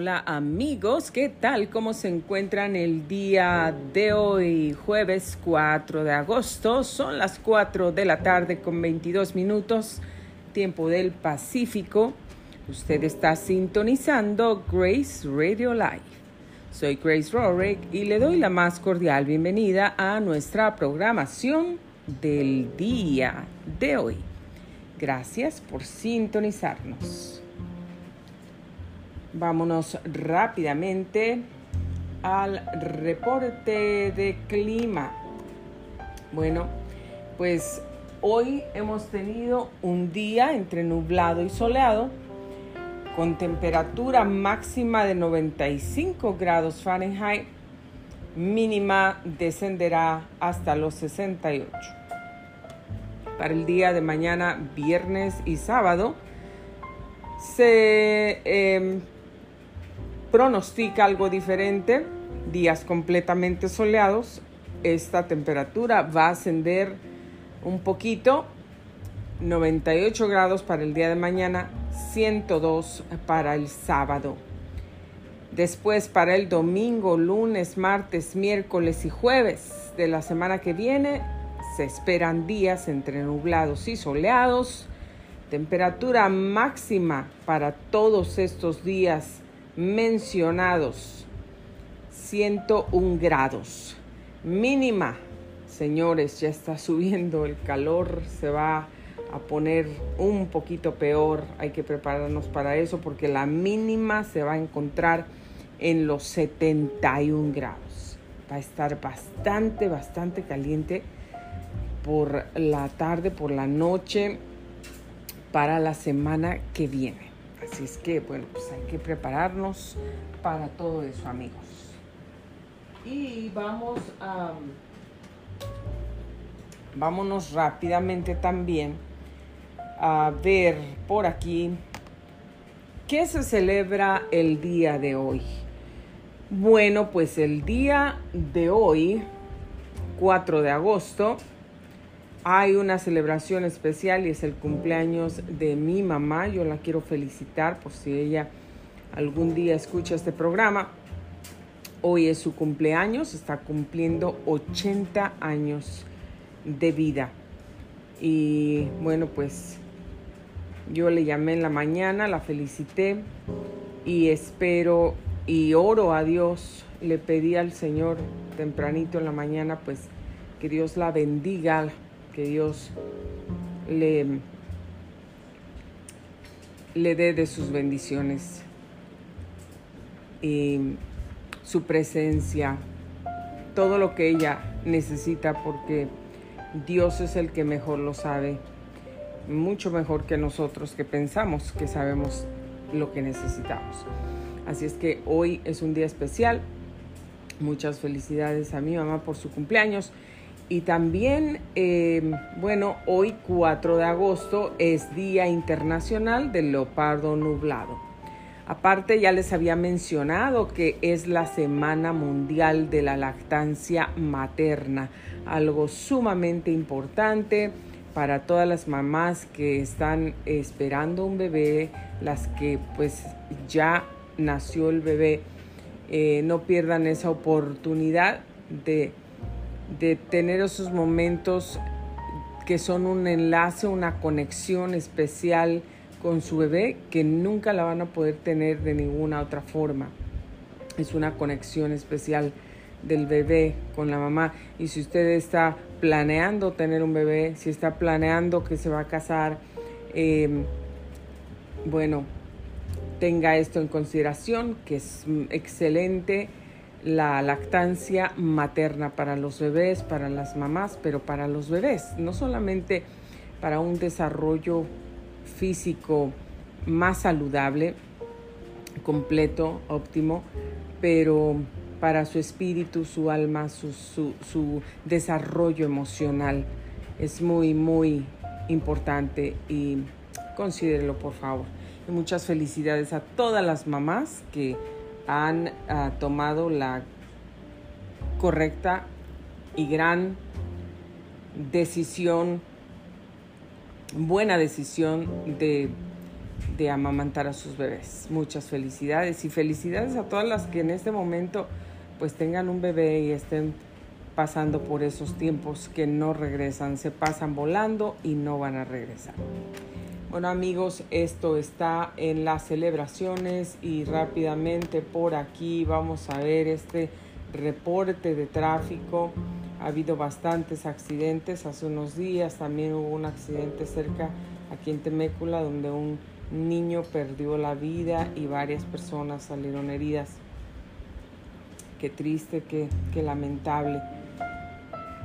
Hola amigos, ¿qué tal? ¿Cómo se encuentran el día de hoy, jueves 4 de agosto? Son las 4 de la tarde con 22 minutos, tiempo del Pacífico. Usted está sintonizando Grace Radio Live. Soy Grace Rorick y le doy la más cordial bienvenida a nuestra programación del día de hoy. Gracias por sintonizarnos. Vámonos rápidamente al reporte de clima. Bueno, pues hoy hemos tenido un día entre nublado y soleado con temperatura máxima de 95 grados Fahrenheit, mínima descenderá hasta los 68. Para el día de mañana, viernes y sábado, se em, pronostica algo diferente, días completamente soleados, esta temperatura va a ascender un poquito, 98 grados para el día de mañana, 102 para el sábado. Después para el domingo, lunes, martes, miércoles y jueves de la semana que viene se esperan días entre nublados y soleados. Temperatura máxima para todos estos días mencionados 101 grados. Mínima, señores, ya está subiendo el calor, se va a poner un poquito peor. Hay que prepararnos para eso porque la mínima se va a encontrar en los 71 grados. Va a estar bastante, bastante caliente por la tarde, por la noche, para la semana que viene. Así es que, bueno, pues hay que prepararnos para todo eso, amigos. Y vamos a... Vámonos rápidamente también a ver por aquí qué se celebra el día de hoy. Bueno, pues el día de hoy, 4 de agosto, hay una celebración especial y es el cumpleaños de mi mamá. Yo la quiero felicitar por si ella algún día escucha este programa. Hoy es su cumpleaños, está cumpliendo 80 años de vida. Y bueno, pues yo le llamé en la mañana, la felicité y espero y oro a Dios. Le pedí al Señor tempranito en la mañana, pues que Dios la bendiga, que Dios le, le dé de sus bendiciones y su presencia, todo lo que ella necesita porque Dios es el que mejor lo sabe, mucho mejor que nosotros que pensamos que sabemos lo que necesitamos. Así es que hoy es un día especial. Muchas felicidades a mi mamá por su cumpleaños y también, eh, bueno, hoy 4 de agosto es Día Internacional del Leopardo Nublado. Aparte, ya les había mencionado que es la Semana Mundial de la Lactancia Materna, algo sumamente importante para todas las mamás que están esperando un bebé, las que pues ya nació el bebé, eh, no pierdan esa oportunidad de de tener esos momentos que son un enlace, una conexión especial con su bebé que nunca la van a poder tener de ninguna otra forma. Es una conexión especial del bebé con la mamá. Y si usted está planeando tener un bebé, si está planeando que se va a casar, em, bueno, tenga esto en consideración, que es excelente la lactancia materna para los bebés, para las mamás, pero para los bebés, no solamente para un desarrollo físico más saludable, completo, óptimo, pero para su espíritu, su alma, su, su, desarrollo emocional. Es muy, muy importante y considérelo por favor. Y muchas felicidades a todas las mamás que han ah, tomado la correcta y gran decisión, buena decisión de de amamantar a sus bebés. Muchas felicidades y felicidades a todas las que en este momento pues tengan un bebé y estén pasando por esos tiempos que no regresan, se pasan volando y no van a regresar. Bueno amigos, esto está en las celebraciones y rápidamente por aquí vamos a ver este reporte de tráfico. Ha habido bastantes accidentes. Hace unos días también hubo un accidente cerca aquí en Temécula donde un niño perdió la vida y varias personas salieron heridas. Qué triste, qué, lamentable.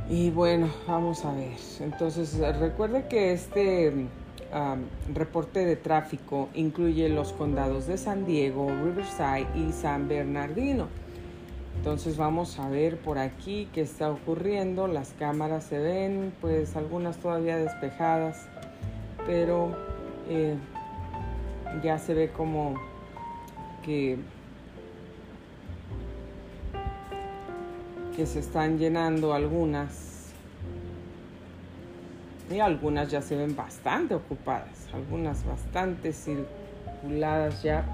Y bueno, vamos a ver. Entonces, recuerde que este reporte de tráfico incluye los condados de San Diego, Riverside y San Bernardino. Entonces vamos a ver por aquí qué está ocurriendo. Las cámaras se ven, pues algunas todavía despejadas, pero eh, ya se ve como que, que se están llenando algunas y algunas ya se ven bastante ocupadas, algunas bastante circuladas ya.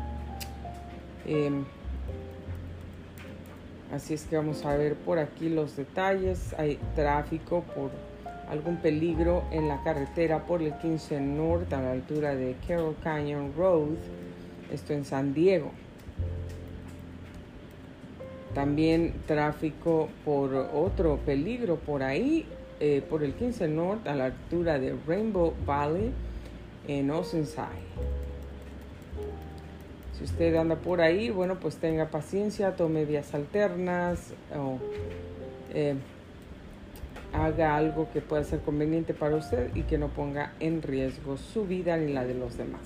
Em, así es que vamos a ver por aquí los detalles. Hay tráfico por algún peligro en la carretera por el 15 Norte a la altura de Carroll Canyon Road, esto en San Diego. También tráfico por otro peligro por ahí, eh, por el 15 Norte a la altura de Rainbow Valley en Oceanside. Si usted anda por ahí, bueno, pues tenga paciencia, tome vías alternas o eh, haga algo que pueda ser conveniente para usted y que no ponga en riesgo su vida ni la de los demás.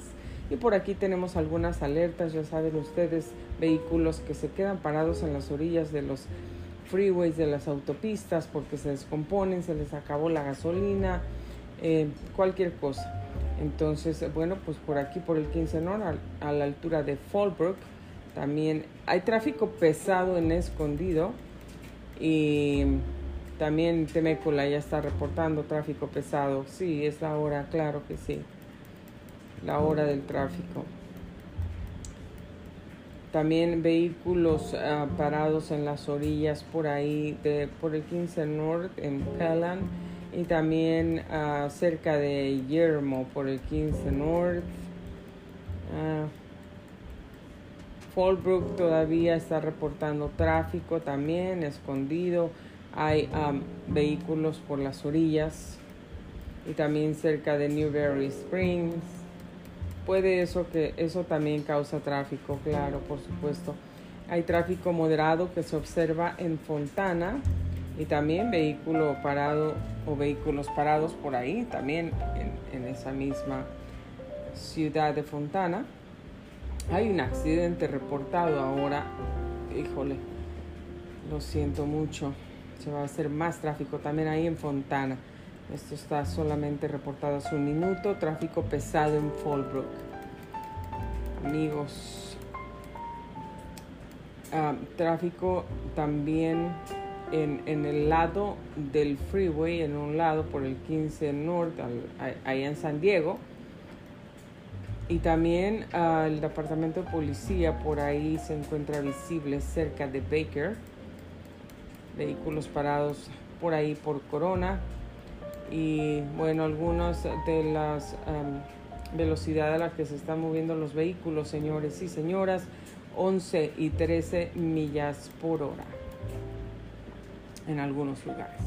Y por aquí tenemos algunas alertas, ya saben ustedes, vehículos que se quedan parados en las orillas de los freeways, de las autopistas, porque se descomponen, se les acabó la gasolina, eh, cualquier cosa. Entonces, bueno, pues por aquí, por el 15 Norte, a, a la altura de Fallbrook, también hay tráfico pesado en escondido y también Temécula ya está reportando tráfico pesado. Sí, es la hora, claro que sí. La hora del tráfico. También vehículos ah, parados en las orillas por ahí, de, por el 15 Norte en Callan y también uh, cerca de Yermo por el 15 Norte. Uh, Fallbrook todavía está reportando tráfico también escondido hay vehículos por las orillas y también cerca de Newberry Springs. Puede eso que eso también causa tráfico, claro, por supuesto. Hay tráfico moderado que se observa en Fontana y también vehículo parado o vehículos parados por ahí, también en, en esa misma ciudad de Fontana. Hay un accidente reportado ahora, híjole, lo siento mucho se va a hacer más tráfico también ahí en Fontana. Esto está solamente reportado hace un minuto. Tráfico pesado en Fallbrook. Amigos, ah, tráfico también en, el lado del freeway, en un lado por el 15 Norte, ahí en San Diego. Y también ah, el departamento de policía por ahí se encuentra visible cerca de Baker vehículos parados por ahí por Corona y bueno, algunas de las velocidades a las que se están moviendo los vehículos, señores y señoras, 11 y 13 millas por hora en algunos lugares.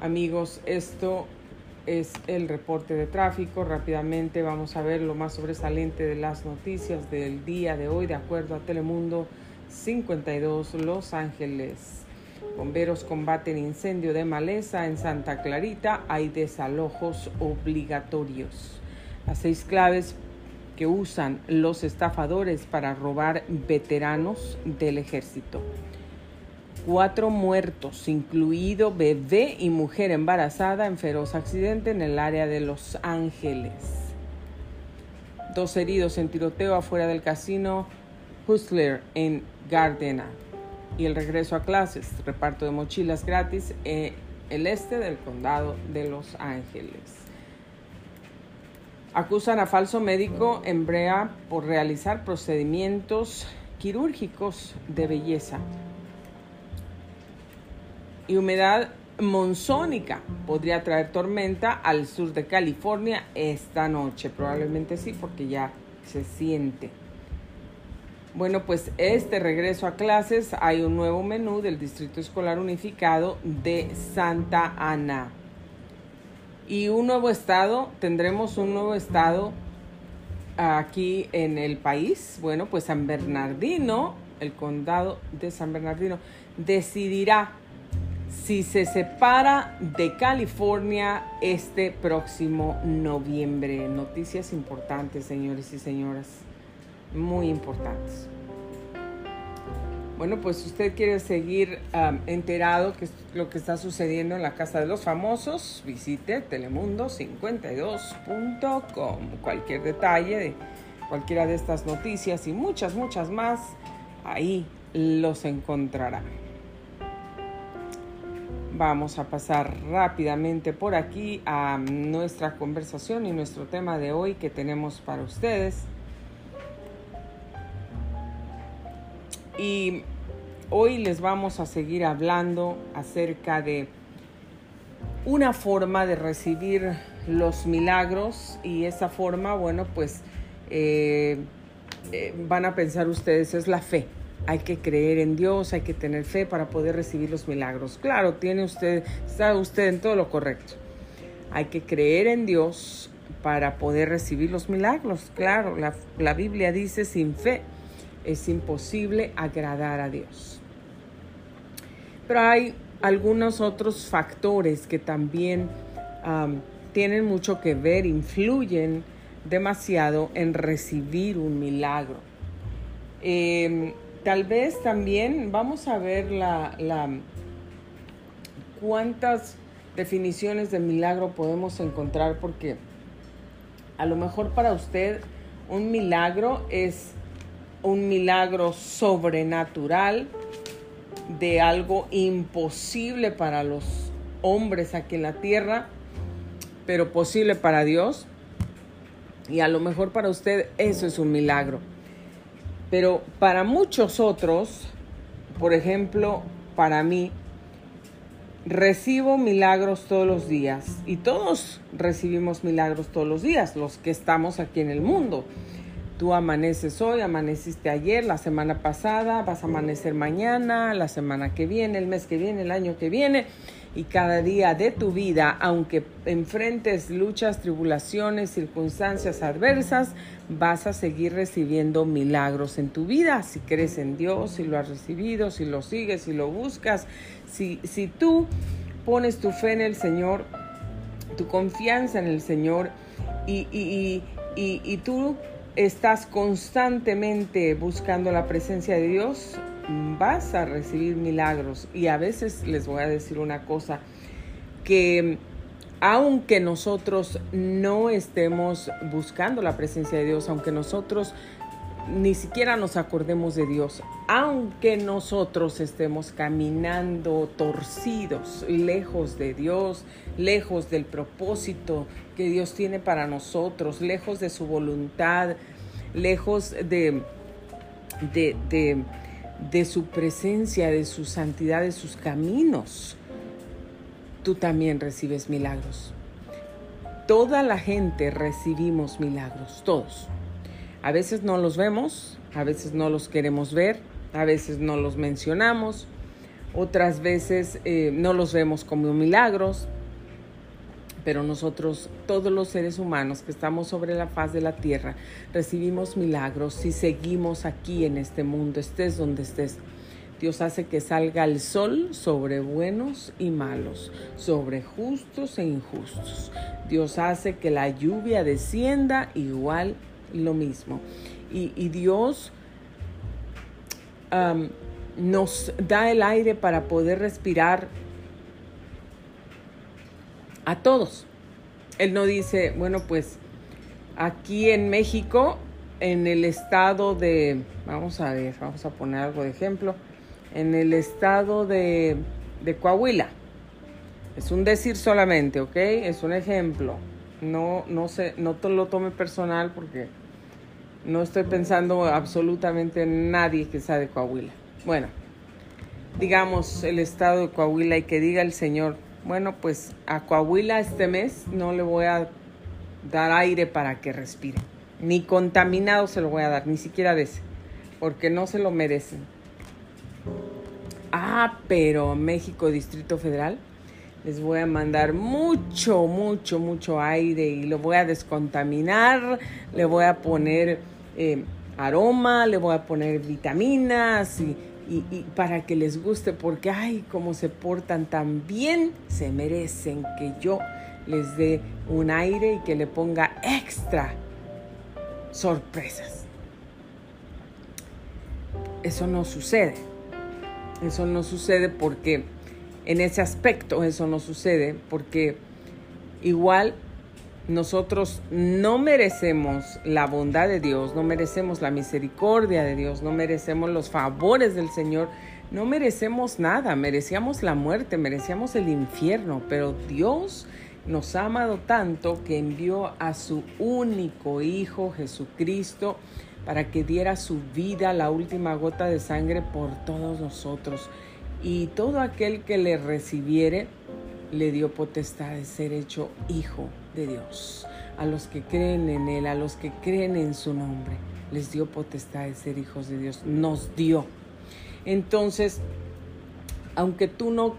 Amigos, esto es el reporte de tráfico. Rápidamente vamos a ver lo más sobresaliente de las noticias del día de hoy, de acuerdo a Telemundo 52 Los Ángeles. Bomberos combaten incendio de maleza en Santa Clarita. Hay desalojos obligatorios. Las seis claves que usan los estafadores para robar veteranos del ejército. Cuatro muertos, incluido bebé y mujer embarazada en feroz accidente en el área de Los Ángeles. Dos heridos en tiroteo afuera del casino Hustler en Gardena y el regreso a clases, reparto de mochilas gratis en el este del condado de Los Ángeles. Acusan a falso médico en Brea por realizar procedimientos quirúrgicos de belleza. Y humedad monzónica podría traer tormenta al sur de California esta noche. Probablemente sí, porque ya se siente. Bueno, pues este regreso a clases hay un nuevo menú del Distrito Escolar Unificado de Santa Ana. Y un nuevo estado, tendremos un nuevo estado aquí en el país. Bueno, pues San Bernardino, el condado de San Bernardino, decidirá si se separa de California este próximo noviembre. Noticias importantes, señores y señoras muy importantes. Bueno, pues usted quiere seguir enterado que es lo que está sucediendo en la Casa de los Famosos, visite telemundo52.com. Cualquier detalle de cualquiera de estas noticias y muchas, muchas más, ahí los encontrará. Vamos a pasar rápidamente por aquí a nuestra conversación y nuestro tema de hoy que tenemos para ustedes. Y hoy les vamos a seguir hablando acerca de una forma de recibir los milagros y esa forma, bueno, pues eh, eh, van a pensar ustedes, es la fe. Hay que creer en Dios, hay que tener fe para poder recibir los milagros. Claro, tiene usted, está usted en todo lo correcto. Hay que creer en Dios para poder recibir los milagros. Claro, la, la Biblia dice sin fe es imposible agradar a Dios. Pero hay algunos otros factores que también tienen mucho que ver, influyen demasiado en recibir un milagro. Em, tal vez también vamos a ver la, la, cuántas definiciones de milagro podemos encontrar porque a lo mejor para usted un milagro es un milagro sobrenatural de algo imposible para los hombres aquí en la tierra, pero posible para Dios. Y a lo mejor para usted eso es un milagro. Pero para muchos otros, por ejemplo, para mí, recibo milagros todos los días. Y todos recibimos milagros todos los días, los que estamos aquí en el mundo. Tú amaneces hoy, amaneciste ayer, la semana pasada, vas a amanecer mañana, la semana que viene, el mes que viene, el año que viene. Y cada día de tu vida, aunque enfrentes luchas, tribulaciones, circunstancias adversas, vas a seguir recibiendo milagros en tu vida. Si crees en Dios, si lo has recibido, si lo sigues, si lo buscas, si, si tú pones tu fe en el Señor, tu confianza en el Señor y, y, y, y tú estás constantemente buscando la presencia de Dios, vas a recibir milagros. Y a veces les voy a decir una cosa, que aunque nosotros no estemos buscando la presencia de Dios, aunque nosotros ni siquiera nos acordemos de Dios, aunque nosotros estemos caminando torcidos, lejos de Dios, lejos del propósito que Dios tiene para nosotros, lejos de su voluntad, lejos de, de, de, su presencia, de su santidad, de sus caminos, tú también recibes milagros. Toda la gente recibimos milagros, todos. A veces no los vemos, a veces no los queremos ver, a veces no los mencionamos, otras veces eh, no los vemos como milagros, pero nosotros, todos los seres humanos que estamos sobre la faz de la tierra, recibimos milagros si seguimos aquí en este mundo, estés donde estés. Dios hace que salga el sol sobre buenos y malos, sobre justos e injustos. Dios hace que la lluvia descienda igual lo mismo. Y, Dios nos da el aire para poder respirar a todos. Él no dice, bueno, pues aquí en México, en el estado de, vamos a ver, vamos a poner algo de ejemplo, en el estado de, de Coahuila. Es un decir solamente, ¿ok? Es un ejemplo. No, no, sé, no te lo tome personal porque no estoy pensando absolutamente en nadie que sea de Coahuila. Bueno, digamos el estado de Coahuila y que diga el Señor, bueno, pues a Coahuila este mes no le voy a dar aire para que respire. Ni contaminado se lo voy a dar, ni siquiera de ese, porque no se lo merecen. Ah, pero México Distrito Federal, les voy a mandar mucho, mucho, mucho aire y lo voy a descontaminar, le voy a poner eh, aroma, le voy a poner vitaminas y, y, para que les guste, porque ay, como se portan tan bien, se merecen que yo les dé un aire y que le ponga extra sorpresas. Eso no sucede. Eso no sucede porque en ese aspecto eso no sucede porque igual nosotros no merecemos la bondad de Dios, no merecemos la misericordia de Dios, no merecemos los favores del Señor, no merecemos nada, merecíamos la muerte, merecíamos el infierno, pero Dios nos ha amado tanto que envió a su único Hijo Jesucristo para que diera su vida, la última gota de sangre por todos nosotros. Y todo aquel que le recibiere, le dio potestad de ser hecho hijo de Dios. A los que creen en Él, a los que creen en su nombre, les dio potestad de ser hijos de Dios. Nos dio. Entonces, aunque tú no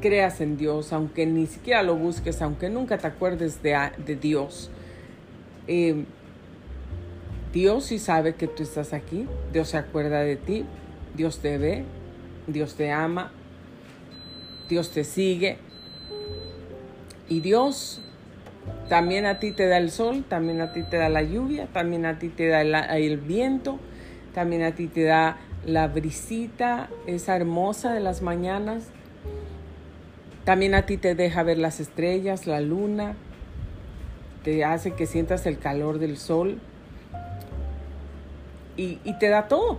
creas en Dios, aunque ni siquiera lo busques, aunque nunca te acuerdes de, de Dios, eh, Dios sí sabe que tú estás aquí, Dios se acuerda de ti, Dios te ve, Dios te ama, Dios te sigue y Dios también a ti te da el sol, también a ti te da la lluvia, también a ti te da el, viento, también a ti te da la brisita, esa hermosa de las mañanas, también a ti te deja ver las estrellas, la luna, te hace que sientas el calor del sol y, te da todo.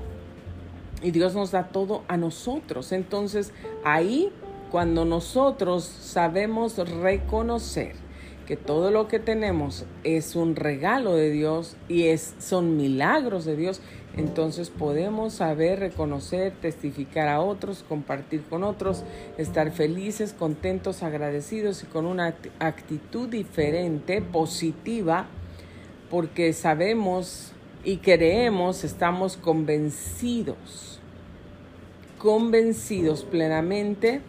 Y Dios nos da todo a nosotros. Entonces ahí, cuando nosotros sabemos reconocer que todo lo que tenemos es un regalo de Dios y es, son milagros de Dios, entonces podemos saber, reconocer, testificar a otros, compartir con otros, estar felices, contentos, agradecidos y con una actitud diferente, positiva, porque sabemos y creemos, estamos convencidos, convencidos plenamente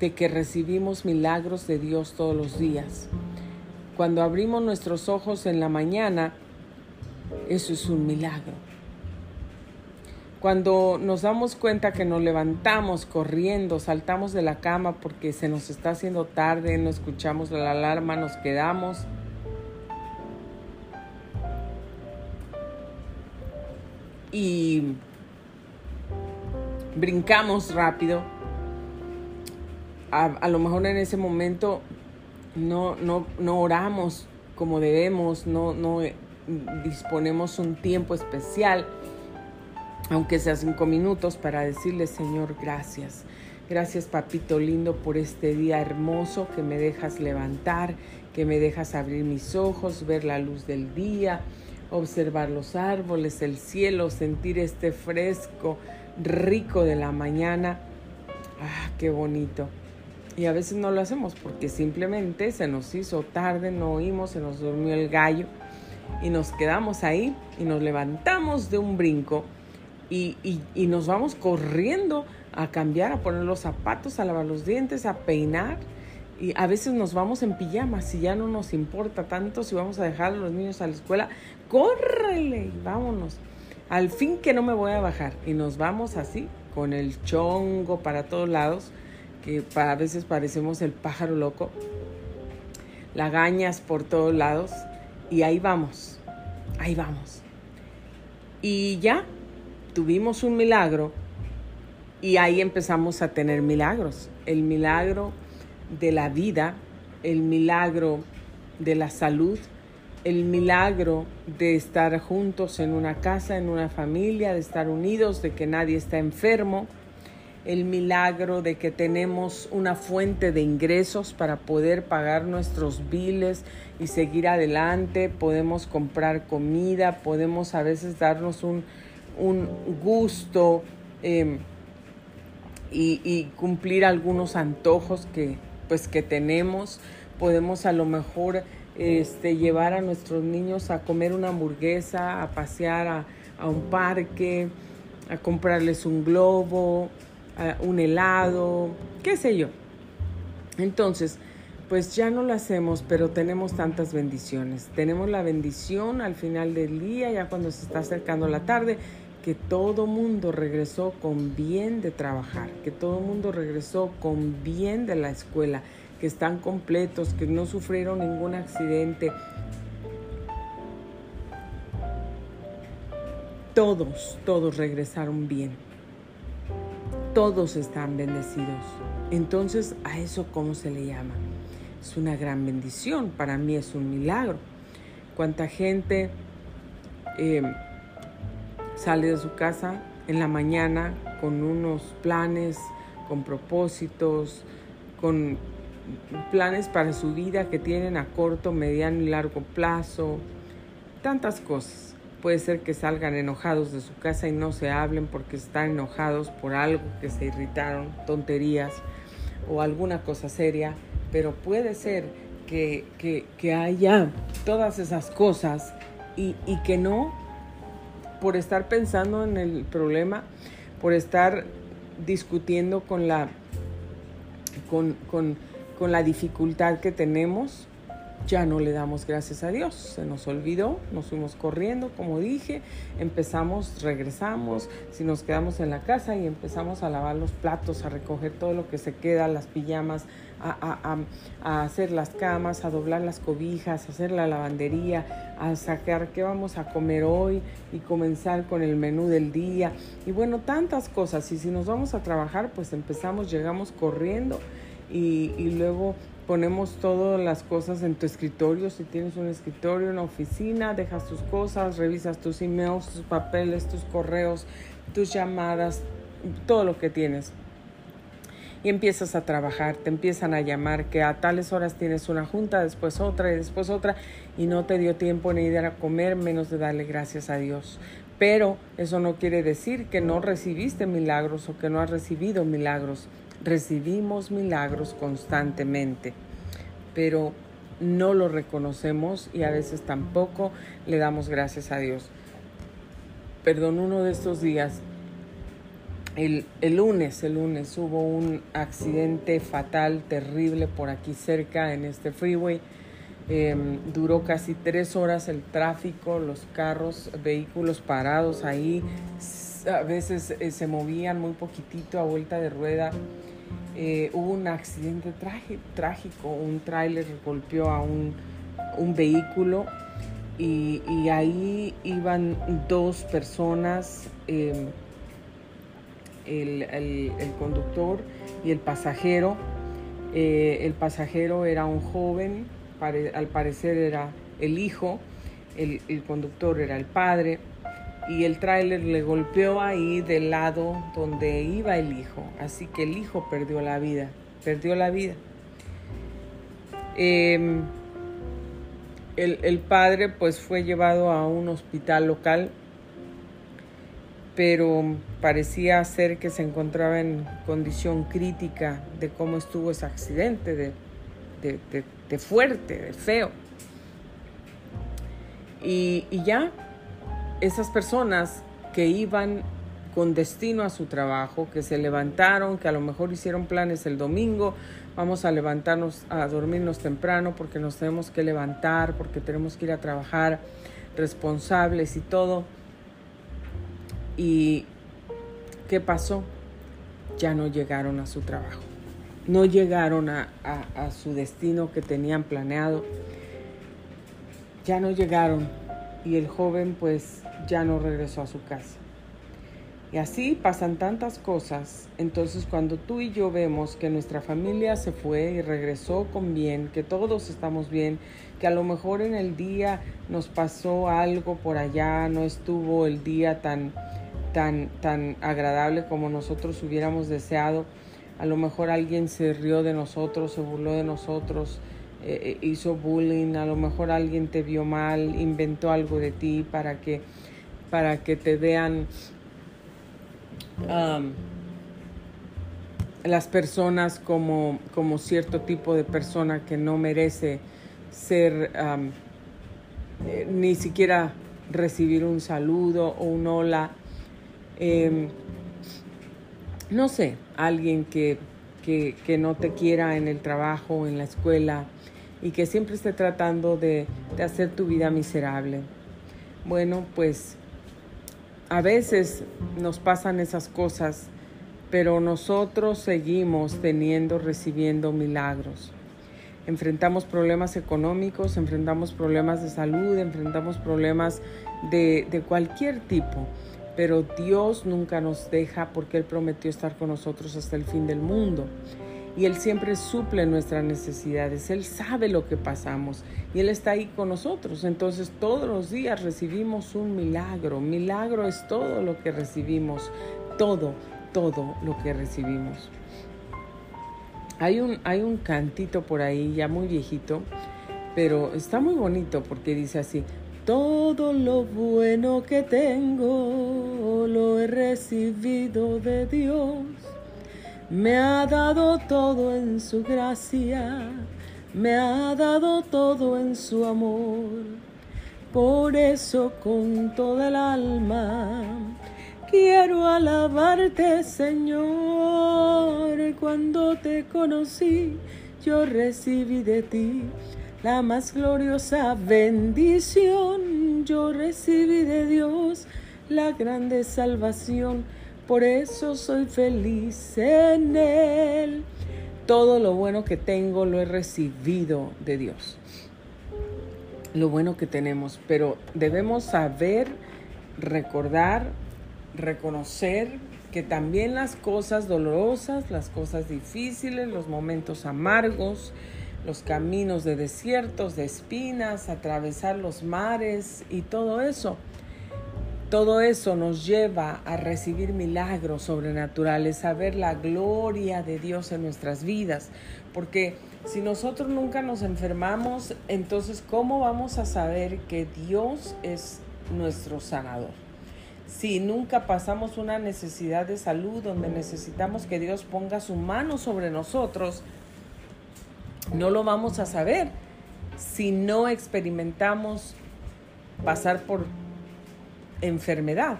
de que recibimos milagros de Dios todos los días. Cuando abrimos nuestros ojos en la mañana, eso es un milagro. Cuando nos damos cuenta que nos levantamos corriendo, saltamos de la cama porque se nos está haciendo tarde, no escuchamos la alarma, nos quedamos. Y brincamos rápido. A, lo mejor en ese momento no, no, no oramos como debemos, no, no disponemos un tiempo especial aunque sea cinco minutos, para decirle, Señor, gracias. Gracias, papito lindo, por este día hermoso que me dejas levantar, que me dejas abrir mis ojos, ver la luz del día, observar los árboles, el cielo, sentir este fresco rico de la mañana. Ah, qué bonito. Y a veces no lo hacemos porque simplemente se nos hizo tarde, no oímos, se nos durmió el gallo y nos quedamos ahí y nos levantamos de un brinco y, nos vamos corriendo a cambiar, a poner los zapatos, a lavar los dientes, a peinar. Y a veces nos vamos en pijama, si ya no nos importa tanto, si vamos a dejar a los niños a la escuela, córrele y vámonos. Al fin que no me voy a bajar. Y nos vamos así, con el chongo para todos lados, que a veces parecemos el pájaro loco, lagañas por todos lados, y ahí vamos, ahí vamos. Y ya tuvimos un milagro y ahí empezamos a tener milagros. El milagro de la vida, el milagro de la salud, el milagro de estar juntos en una casa, en una familia, de estar unidos, de que nadie está enfermo, el milagro de que tenemos una fuente de ingresos para poder pagar nuestros biles y seguir adelante, podemos comprar comida, podemos a veces darnos un, gusto em, y, cumplir algunos antojos que, pues, que tenemos, podemos a lo mejor este, llevar a nuestros niños a comer una hamburguesa, a pasear a, a un parque, a comprarles un globo, un helado, qué sé yo. Entonces, pues ya no lo hacemos, pero tenemos tantas bendiciones. Tenemos la bendición al final del día, ya cuando se está acercando la tarde, que todo mundo regresó con bien de trabajar, que todo mundo regresó con bien de la escuela, que están completos, que no sufrieron ningún accidente. Todos, todos regresaron bien todos están bendecidos. Entonces, ¿a eso cómo se le llama? Es una gran bendición, para mí es un milagro. Cuánta gente em, sale de su casa en la mañana con unos planes, con propósitos, con planes para su vida que tienen a corto, mediano y largo plazo, tantas cosas. Puede ser que salgan enojados de su casa y no se hablen porque están enojados por algo que se irritaron, tonterías o alguna cosa seria, pero puede ser que, haya todas esas cosas y, que no, por estar pensando en el problema, por estar discutiendo con la, con, con la dificultad que tenemos, ya no le damos gracias a Dios. Se nos olvidó, nos fuimos corriendo, como dije, empezamos, regresamos, si nos quedamos en la casa y empezamos a lavar los platos, a recoger todo lo que se queda, las pijamas, a, a, hacer las camas, a doblar las cobijas, a hacer la lavandería, a sacar qué vamos a comer hoy y comenzar con el menú del día. Y bueno, tantas cosas. Y si nos vamos a trabajar, pues empezamos, llegamos corriendo y, y luego ponemos todas las cosas en tu escritorio. Si tienes un escritorio, una oficina, dejas tus cosas, revisas tus emails, tus papeles, tus correos, tus llamadas, todo lo que tienes. Y empiezas a trabajar, te empiezan a llamar que a tales horas tienes una junta, después otra y después otra, y no te dio tiempo ni ir a comer, menos de darle gracias a Dios. Pero eso no quiere decir que no recibiste milagros o que no has recibido milagros recibimos milagros constantemente, pero no lo reconocemos y a veces tampoco le damos gracias a Dios. Perdón, uno de estos días, el, lunes, el lunes hubo un accidente fatal, terrible por aquí cerca en este freeway. Em, duró casi tres horas el tráfico, los carros, vehículos parados ahí, a veces eh, se movían muy poquitito a vuelta de rueda eh, hubo un accidente trágico, un tráiler golpeó a un, vehículo y, ahí iban dos personas, em, el, conductor y el pasajero. Eh, el pasajero era un joven, al parecer era el hijo, el, el conductor era el padre y el tráiler le golpeó ahí del lado donde iba el hijo. Así que el hijo perdió la vida, perdió la vida. Em, el, padre pues fue llevado a un hospital local, pero parecía ser que se encontraba en condición crítica de cómo estuvo ese accidente, de, de, fuerte, de feo. Y, y ya esas personas que iban con destino a su trabajo, que se levantaron, que a lo mejor hicieron planes el domingo, vamos a levantarnos, a dormirnos temprano porque nos tenemos que levantar, porque tenemos que ir a trabajar responsables y todo. ¿Y qué pasó? Ya no llegaron a su trabajo, no llegaron a, a su destino que tenían planeado, ya no llegaron y el joven pues ya no regresó a su casa. Y así pasan tantas cosas. Entonces cuando tú y yo vemos que nuestra familia se fue y regresó con bien, que todos estamos bien, que a lo mejor en el día nos pasó algo por allá, no estuvo el día tan tan, tan agradable como nosotros hubiéramos deseado. A lo mejor alguien se rió de nosotros, se burló de nosotros, eh, eh, hizo bullying, a lo mejor alguien te vio mal, inventó algo de ti para que, para que te vean las personas como, como cierto tipo de persona que no merece ser eh, ni siquiera recibir un saludo o un hola. Em, no sé, alguien que, que, no te quiera en el trabajo, en la escuela y que siempre esté tratando de, de hacer tu vida miserable. Bueno, pues a veces nos pasan esas cosas, pero nosotros seguimos teniendo, recibiendo milagros enfrentamos problemas económicos, enfrentamos problemas de salud, enfrentamos problemas de, de, cualquier tipo. Pero Dios nunca nos deja porque Él prometió estar con nosotros hasta el fin del mundo. Y Él siempre suple nuestras necesidades. Él sabe lo que pasamos y Él está ahí con nosotros. Entonces todos los días recibimos un milagro. Milagro es todo lo que recibimos. Todo, todo lo que recibimos. Hay un, hay un cantito por ahí, ya muy viejito, pero está muy bonito porque dice así, todo lo bueno que tengo lo he recibido de Dios. Me ha dado todo en su gracia, me ha dado todo en su amor. Por eso con toda el alma Quiero alabarte, Señor. Cuando te conocí, yo recibí de ti la más gloriosa bendición. Yo recibí de Dios la grande salvación. Por eso soy feliz en Él. Todo lo bueno que tengo lo he recibido de Dios. Lo bueno que tenemos, pero debemos saber recordar reconocer que también las cosas dolorosas, las cosas difíciles, los momentos amargos, los caminos de desiertos, de espinas, atravesar los mares y todo eso, todo eso nos lleva a recibir milagros sobrenaturales, a ver la gloria de Dios en nuestras vidas, porque si nosotros nunca nos enfermamos, entonces ¿cómo vamos a saber que Dios es nuestro sanador? si nunca pasamos una necesidad de salud donde necesitamos que Dios ponga su mano sobre nosotros, no lo vamos a saber si no experimentamos pasar por enfermedad.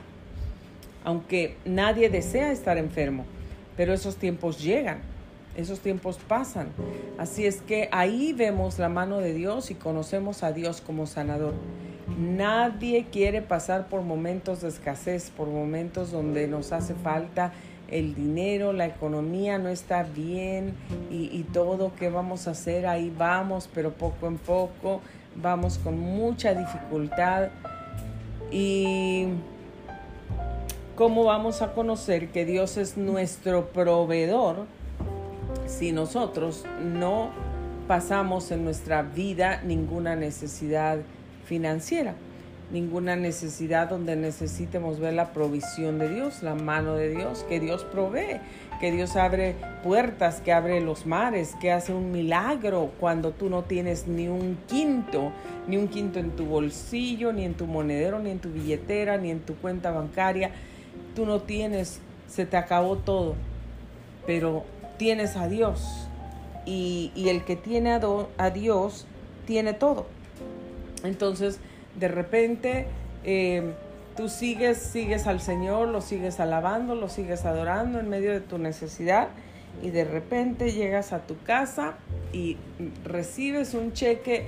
Aunque nadie desea estar enfermo, pero esos tiempos llegan, esos tiempos pasan. Así es que ahí vemos la mano de Dios y conocemos a Dios como sanador. Nadie quiere pasar por momentos de escasez, por momentos donde nos hace falta el dinero, la economía no está bien y, todo, ¿qué vamos a hacer? Ahí vamos, pero poco en poco, vamos con mucha dificultad. ¿Y cómo vamos a conocer que Dios es nuestro proveedor si nosotros no pasamos en nuestra vida ninguna necesidad? financiera, ninguna necesidad donde necesitemos ver la provisión de Dios, la mano de Dios, que Dios provee, que Dios abre puertas, que abre los mares, que hace un milagro cuando tú no tienes ni un quinto, ni un quinto en tu bolsillo, ni en tu monedero, ni en tu billetera, ni en tu cuenta bancaria. Tú no tienes, se te acabó todo, pero tienes a Dios. Y, el que tiene a, a Dios tiene todo. Entonces, de repente, eh, tú sigues, sigues al Señor, lo sigues alabando, lo sigues adorando en medio de tu necesidad y de repente llegas a tu casa y recibes un cheque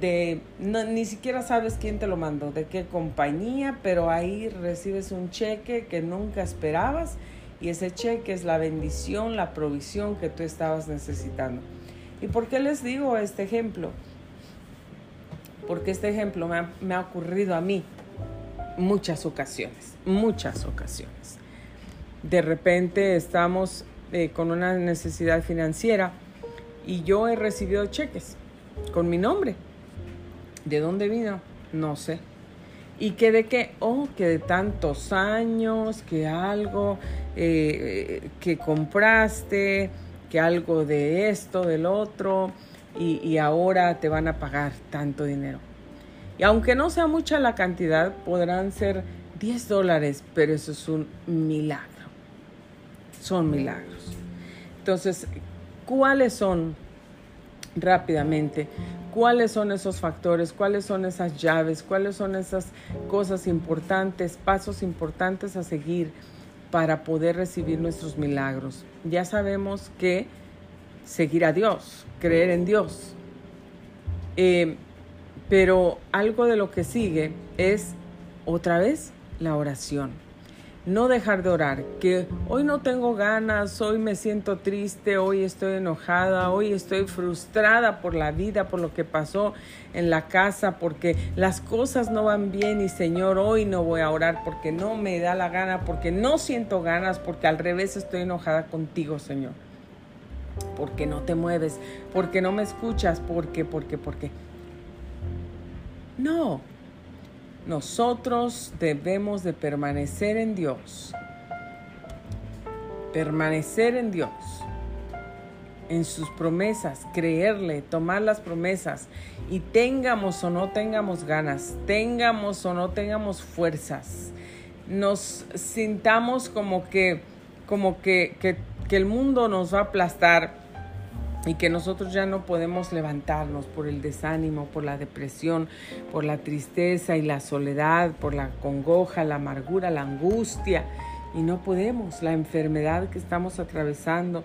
de, ni siquiera sabes quién te lo mandó, de qué compañía, pero ahí recibes un cheque que nunca esperabas y ese cheque es la bendición, la provisión que tú estabas necesitando. ¿Y por qué les digo este ejemplo? porque este ejemplo me ha, ocurrido a mí muchas ocasiones, muchas ocasiones. De repente estamos eh, con una necesidad financiera y yo he recibido cheques con mi nombre. ¿De dónde vino? No sé. ¿Y que de qué? Oh, que de tantos años, que algo eh, que compraste, que algo de esto, del otro, y ahora te van a pagar tanto dinero. Y aunque no sea mucha la cantidad, podrán ser 10 dólares, pero eso es un milagro. Son milagros. Entonces, ¿cuáles son rápidamente? ¿Cuáles son esos factores? ¿Cuáles son esas llaves? ¿Cuáles son esas cosas importantes, pasos importantes a seguir para poder recibir nuestros milagros? Ya sabemos que seguir a Dios, creer en Dios. Eh, pero algo de lo que sigue es otra vez la oración no dejar de orar, que hoy no tengo ganas, hoy me siento triste, hoy estoy enojada, hoy estoy frustrada por la vida, por lo que pasó en la casa, porque las cosas no van bien y Señor, hoy no voy a orar porque no me da la gana, porque no siento ganas, porque al revés estoy enojada contigo, Señor. Porque no te mueves, porque no me escuchas, porque, porque, porque. No, nosotros debemos de permanecer en Dios. Permanecer en Dios. En sus promesas, creerle, tomar las promesas. Y tengamos o no tengamos ganas, tengamos o no tengamos fuerzas, nos sintamos como que, como que, que, que el mundo nos va a aplastar y que nosotros ya no podemos levantarnos por el desánimo, por la depresión, por la tristeza y la soledad, por la congoja, la amargura, la angustia. Y no podemos, la enfermedad que estamos atravesando,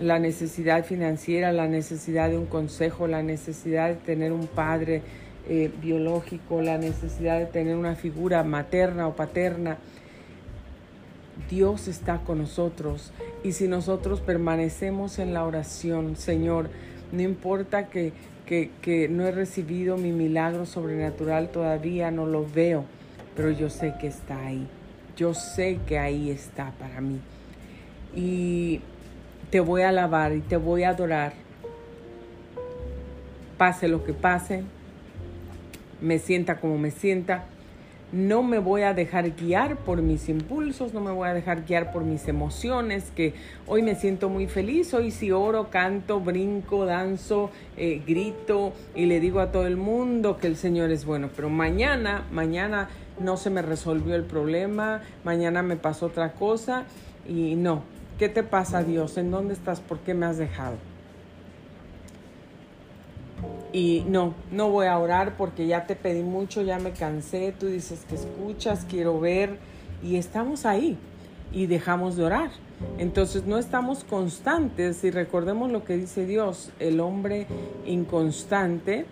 la necesidad financiera, la necesidad de un consejo, la necesidad de tener un padre eh, biológico, la necesidad de tener una figura materna o paterna Dios está con nosotros y si nosotros permanecemos en la oración, Señor, no importa que, que, no he recibido mi milagro sobrenatural todavía, no lo veo, pero yo sé que está ahí. Yo sé que ahí está para mí. Y te voy a alabar y te voy a adorar. Pase lo que pase, me sienta como me sienta, no me voy a dejar guiar por mis impulsos, no me voy a dejar guiar por mis emociones, que hoy me siento muy feliz, hoy si oro, canto, brinco, danzo, eh, grito y le digo a todo el mundo que el Señor es bueno, pero mañana, mañana no se me resolvió el problema, mañana me pasó otra cosa y no, ¿qué te pasa Dios? ¿En dónde estás? ¿Por qué me has dejado? Y no, no voy a orar porque ya te pedí mucho, ya me cansé, tú dices que escuchas, quiero ver y estamos ahí y dejamos de orar. Entonces no estamos constantes y recordemos lo que dice Dios, el hombre inconstante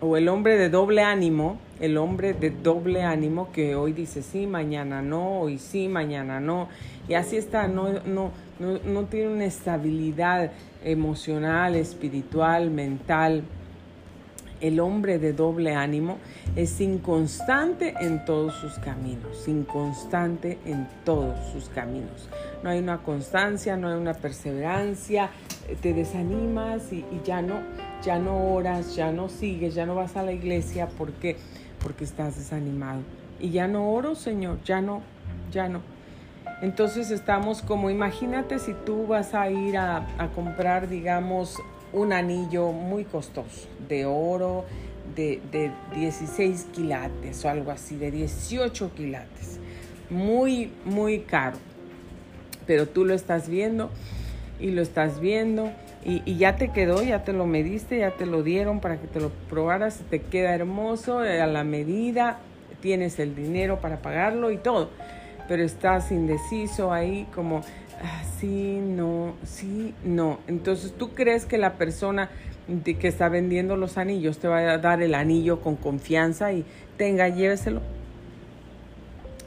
o el hombre de doble ánimo, el hombre de doble ánimo que hoy dice sí, mañana no, hoy sí, mañana no, y así está, no, no, no, no tiene una estabilidad emocional, espiritual, mental, el hombre de doble ánimo es inconstante en todos sus caminos, inconstante en todos sus caminos. No hay una constancia, no hay una perseverancia, eh, te desanimas y, ya no, ya no oras, ya no sigues, ya no vas a la iglesia porque porque estás desanimado. Y ya no oro, Señor, ya no, ya no. Entonces estamos como, imagínate si tú vas a ir a, a comprar, digamos, un anillo muy costoso, de oro, de, 16 quilates o algo así, de 18 quilates. Muy, muy caro. Pero tú lo estás viendo y lo estás viendo y, ya te quedó, ya te lo mediste, ya te lo dieron para que te lo probaras, te queda hermoso eh, a la medida, tienes el dinero para pagarlo y todo. Pero estás indeciso ahí como sí, no, sí, no. Entonces, ¿tú crees que la persona que está vendiendo los anillos te va a dar el anillo con confianza y tenga, lléveselo?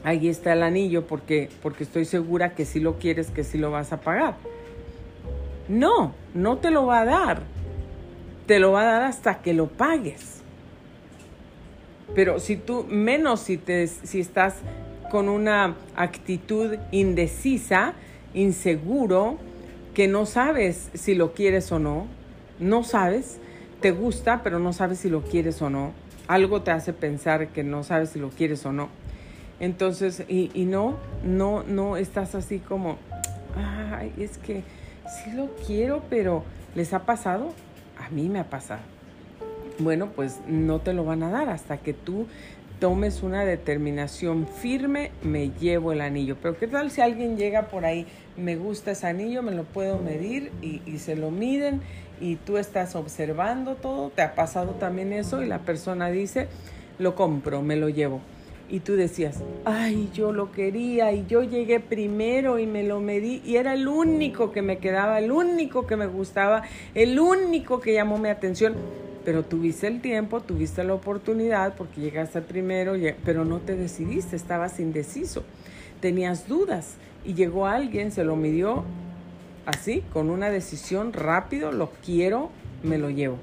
Ahí está el anillo porque, porque estoy segura que si lo quieres, que sí lo vas a pagar. No, no te lo va a dar. Te lo va a dar hasta que lo pagues. Pero si tú, menos si, te, si estás con una actitud indecisa, inseguro, que no sabes si lo quieres o no, no sabes, te gusta, pero no sabes si lo quieres o no. algo te hace pensar que no sabes si lo quieres o no. Entonces, y, y no, no, no estás así como, ay, es que sí lo quiero, pero ¿les ha pasado? A mí me ha pasado. Bueno, pues no te lo van a dar hasta que tú tomes una determinación firme, me llevo el anillo. Pero ¿qué tal si alguien llega por ahí, me gusta ese anillo, me lo puedo medir y, se lo miden y tú estás observando todo? ¿Te ha pasado también eso? Y la persona dice, lo compro, me lo llevo. Y tú decías, ay, yo lo quería y yo llegué primero y me lo medí y era el único que me quedaba, el único que me gustaba, el único que llamó mi atención pero tuviste el tiempo, tuviste la oportunidad porque llegaste primero, pero no te decidiste, estabas indeciso, tenías dudas y llegó alguien, se lo midió así, con una decisión rápido, lo quiero, me lo llevo.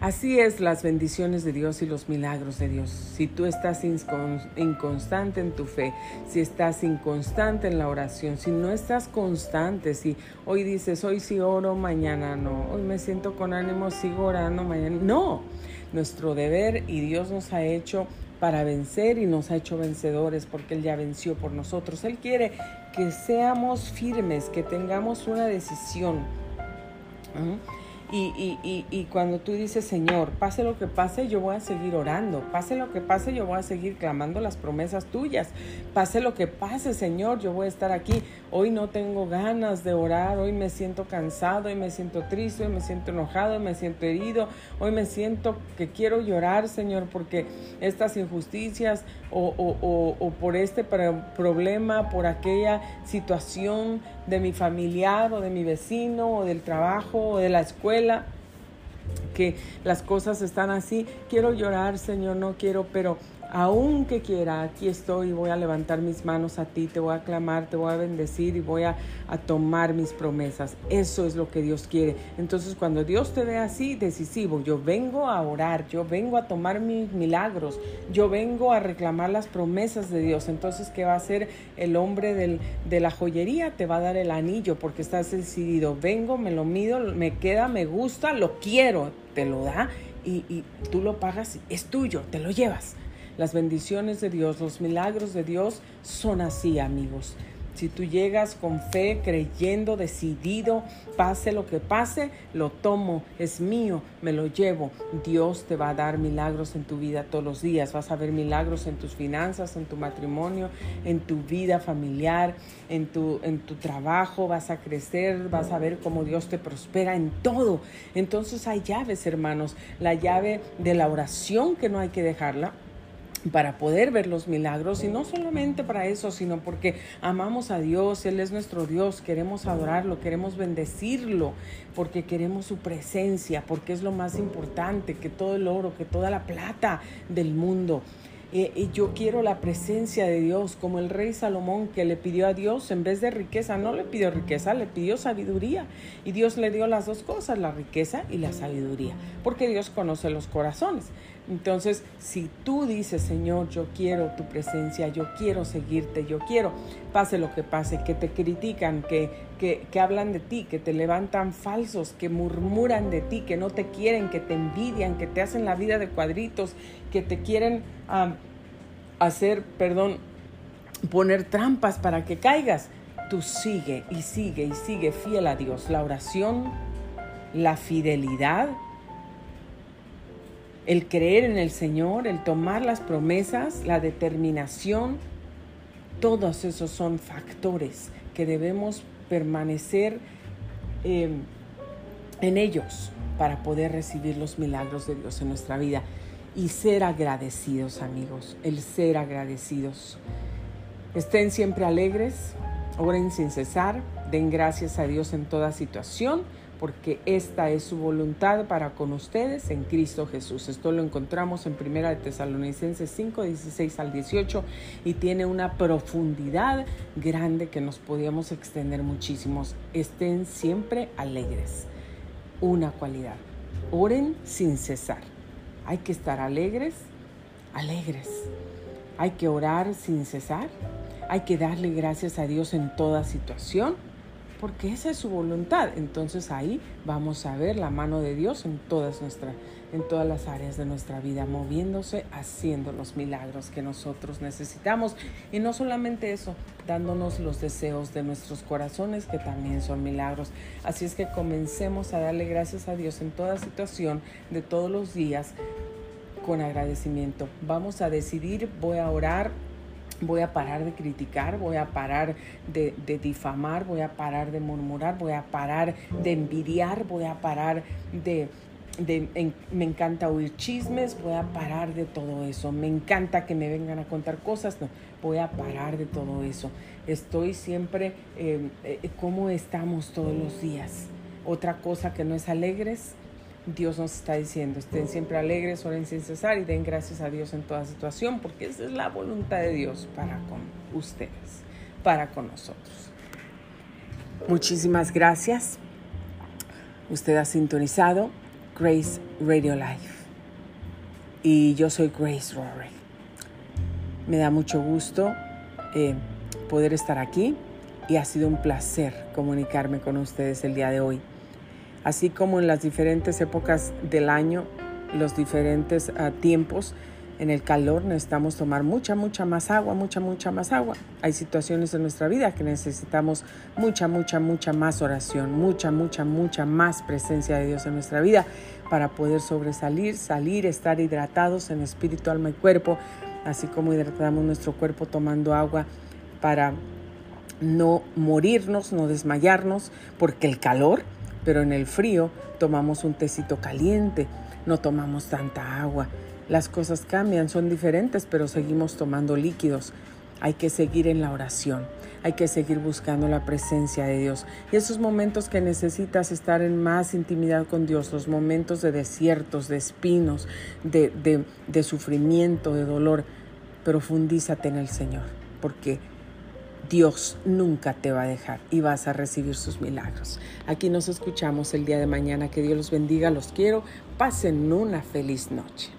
Así es las bendiciones de Dios y los milagros de Dios. Si tú estás inconstante en tu fe, si estás inconstante en la oración, si no estás constante, si hoy dices, hoy sí oro, mañana no, hoy me siento con ánimo, sigo orando, mañana no. Nuestro deber y Dios nos ha hecho para vencer y nos ha hecho vencedores porque Él ya venció por nosotros. Él quiere que seamos firmes, que tengamos una decisión. Y, y, y, cuando tú dices, Señor, pase lo que pase, yo voy a seguir orando. Pase lo que pase, yo voy a seguir clamando las promesas tuyas. Pase lo que pase, Señor, yo voy a estar aquí. Hoy no tengo ganas de orar, hoy me siento cansado, hoy me siento triste, hoy me siento enojado, hoy me siento herido, hoy me siento que quiero llorar, Señor, porque estas injusticias o, o, o, por este problema, por aquella situación de mi familiar o de mi vecino o del trabajo o de la escuela, que las cosas están así. Quiero llorar, Señor, no quiero, pero aunque quiera, aquí estoy y voy a levantar mis manos a ti, te voy a clamar, te voy a bendecir y voy a, tomar mis promesas. Eso es lo que Dios quiere. Entonces cuando Dios te ve así, decisivo, yo vengo a orar, yo vengo a tomar mis milagros, yo vengo a reclamar las promesas de Dios. Entonces, ¿qué va a hacer el hombre de la joyería? Te va a dar el anillo porque estás decidido. Vengo, me lo mido, me queda, me gusta, lo quiero, te lo da y, y tú lo pagas, es tuyo, te lo llevas. Las bendiciones de Dios, los milagros de Dios son así, amigos. Si tú llegas con fe, creyendo, decidido, pase lo que pase, lo tomo, es mío, me lo llevo. Dios te va a dar milagros en tu vida todos los días. Vas a ver milagros en tus finanzas, en tu matrimonio, en tu vida familiar, en tu, en tu trabajo. Vas a crecer, vas a ver cómo Dios te prospera en todo. Entonces hay llaves, hermanos. La llave de la oración que no hay que dejarla para poder ver los milagros y no solamente para eso, sino porque amamos a Dios, Él es nuestro Dios, queremos adorarlo, queremos bendecirlo, porque queremos su presencia, porque es lo más importante que todo el oro, que toda la plata del mundo. Y, yo quiero la presencia de Dios, como el rey Salomón que le pidió a Dios en vez de riqueza, no le pidió riqueza, le pidió sabiduría. Y Dios le dio las dos cosas, la riqueza y la sabiduría, porque Dios conoce los corazones. Entonces, si tú dices, Señor, yo quiero tu presencia, yo quiero seguirte, yo quiero, pase lo que pase, que te critican, que, que, que, hablan de ti, que te levantan falsos, que murmuran de ti, que no te quieren, que te envidian, que te hacen la vida de cuadritos, que te quieren hacer, perdón, poner trampas para que caigas. Tú sigue y sigue y sigue fiel a Dios. La oración, la fidelidad el creer en el Señor, el tomar las promesas, la determinación, todos esos son factores que debemos permanecer em, en ellos para poder recibir los milagros de Dios en nuestra vida y ser agradecidos, amigos, el ser agradecidos. Estén siempre alegres, oren sin cesar, den gracias a Dios en toda situación porque esta es su voluntad para con ustedes en Cristo Jesús. Esto lo encontramos en Primera de Tesalonicenses 5, 16 al 18 y tiene una profundidad grande que nos podíamos extender muchísimos. Estén siempre alegres. Una cualidad. Oren sin cesar. Hay que estar alegres, alegres. Hay que orar sin cesar. Hay que darle gracias a Dios en toda situación porque esa es su voluntad. Entonces ahí vamos a ver la mano de Dios en todas nuestras en todas las áreas de nuestra vida, moviéndose, haciendo los milagros que nosotros necesitamos. Y no solamente eso, dándonos los deseos de nuestros corazones, que también son milagros. Así es que comencemos a darle gracias a Dios en toda situación de todos los días con agradecimiento. Vamos a decidir, voy a orar voy a parar de criticar, voy a parar de, difamar, voy a parar de murmurar, voy a parar de envidiar, voy a parar de... me encanta oír chismes, voy a parar de todo eso. Me encanta que me vengan a contar cosas, no, voy a parar de todo eso. Estoy siempre, eh, eh, ¿cómo estamos todos los días? Otra cosa que no es alegres, Dios nos está diciendo, estén siempre alegres, oren sin cesar y den gracias a Dios en toda situación, porque esa es la voluntad de Dios para con ustedes, para con nosotros. Muchísimas gracias. Usted ha sintonizado Grace Radio Life. Y yo soy Grace Rory. Me da mucho gusto eh, poder estar aquí y ha sido un placer comunicarme con ustedes el día de hoy así como en las diferentes épocas del año, los diferentes ah, tiempos. En el calor necesitamos tomar mucha, mucha más agua, mucha, mucha más agua. Hay situaciones en nuestra vida que necesitamos mucha, mucha, mucha más oración, mucha, mucha, mucha más presencia de Dios en nuestra vida para poder sobresalir, salir, estar hidratados en espíritu, alma y cuerpo, así como hidratamos nuestro cuerpo tomando agua para no morirnos, no desmayarnos, porque el calor pero en el frío tomamos un tecito caliente, no tomamos tanta agua. Las cosas cambian, son diferentes, pero seguimos tomando líquidos. Hay que seguir en la oración, hay que seguir buscando la presencia de Dios. Y esos momentos que necesitas estar en más intimidad con Dios, los momentos de desiertos, de espinos, de, de, de sufrimiento, de dolor, profundízate en el Señor, porque Dios nunca te va a dejar y vas a recibir sus milagros. Aquí nos escuchamos el día de mañana. Que Dios los bendiga, los quiero. Pasen una feliz noche.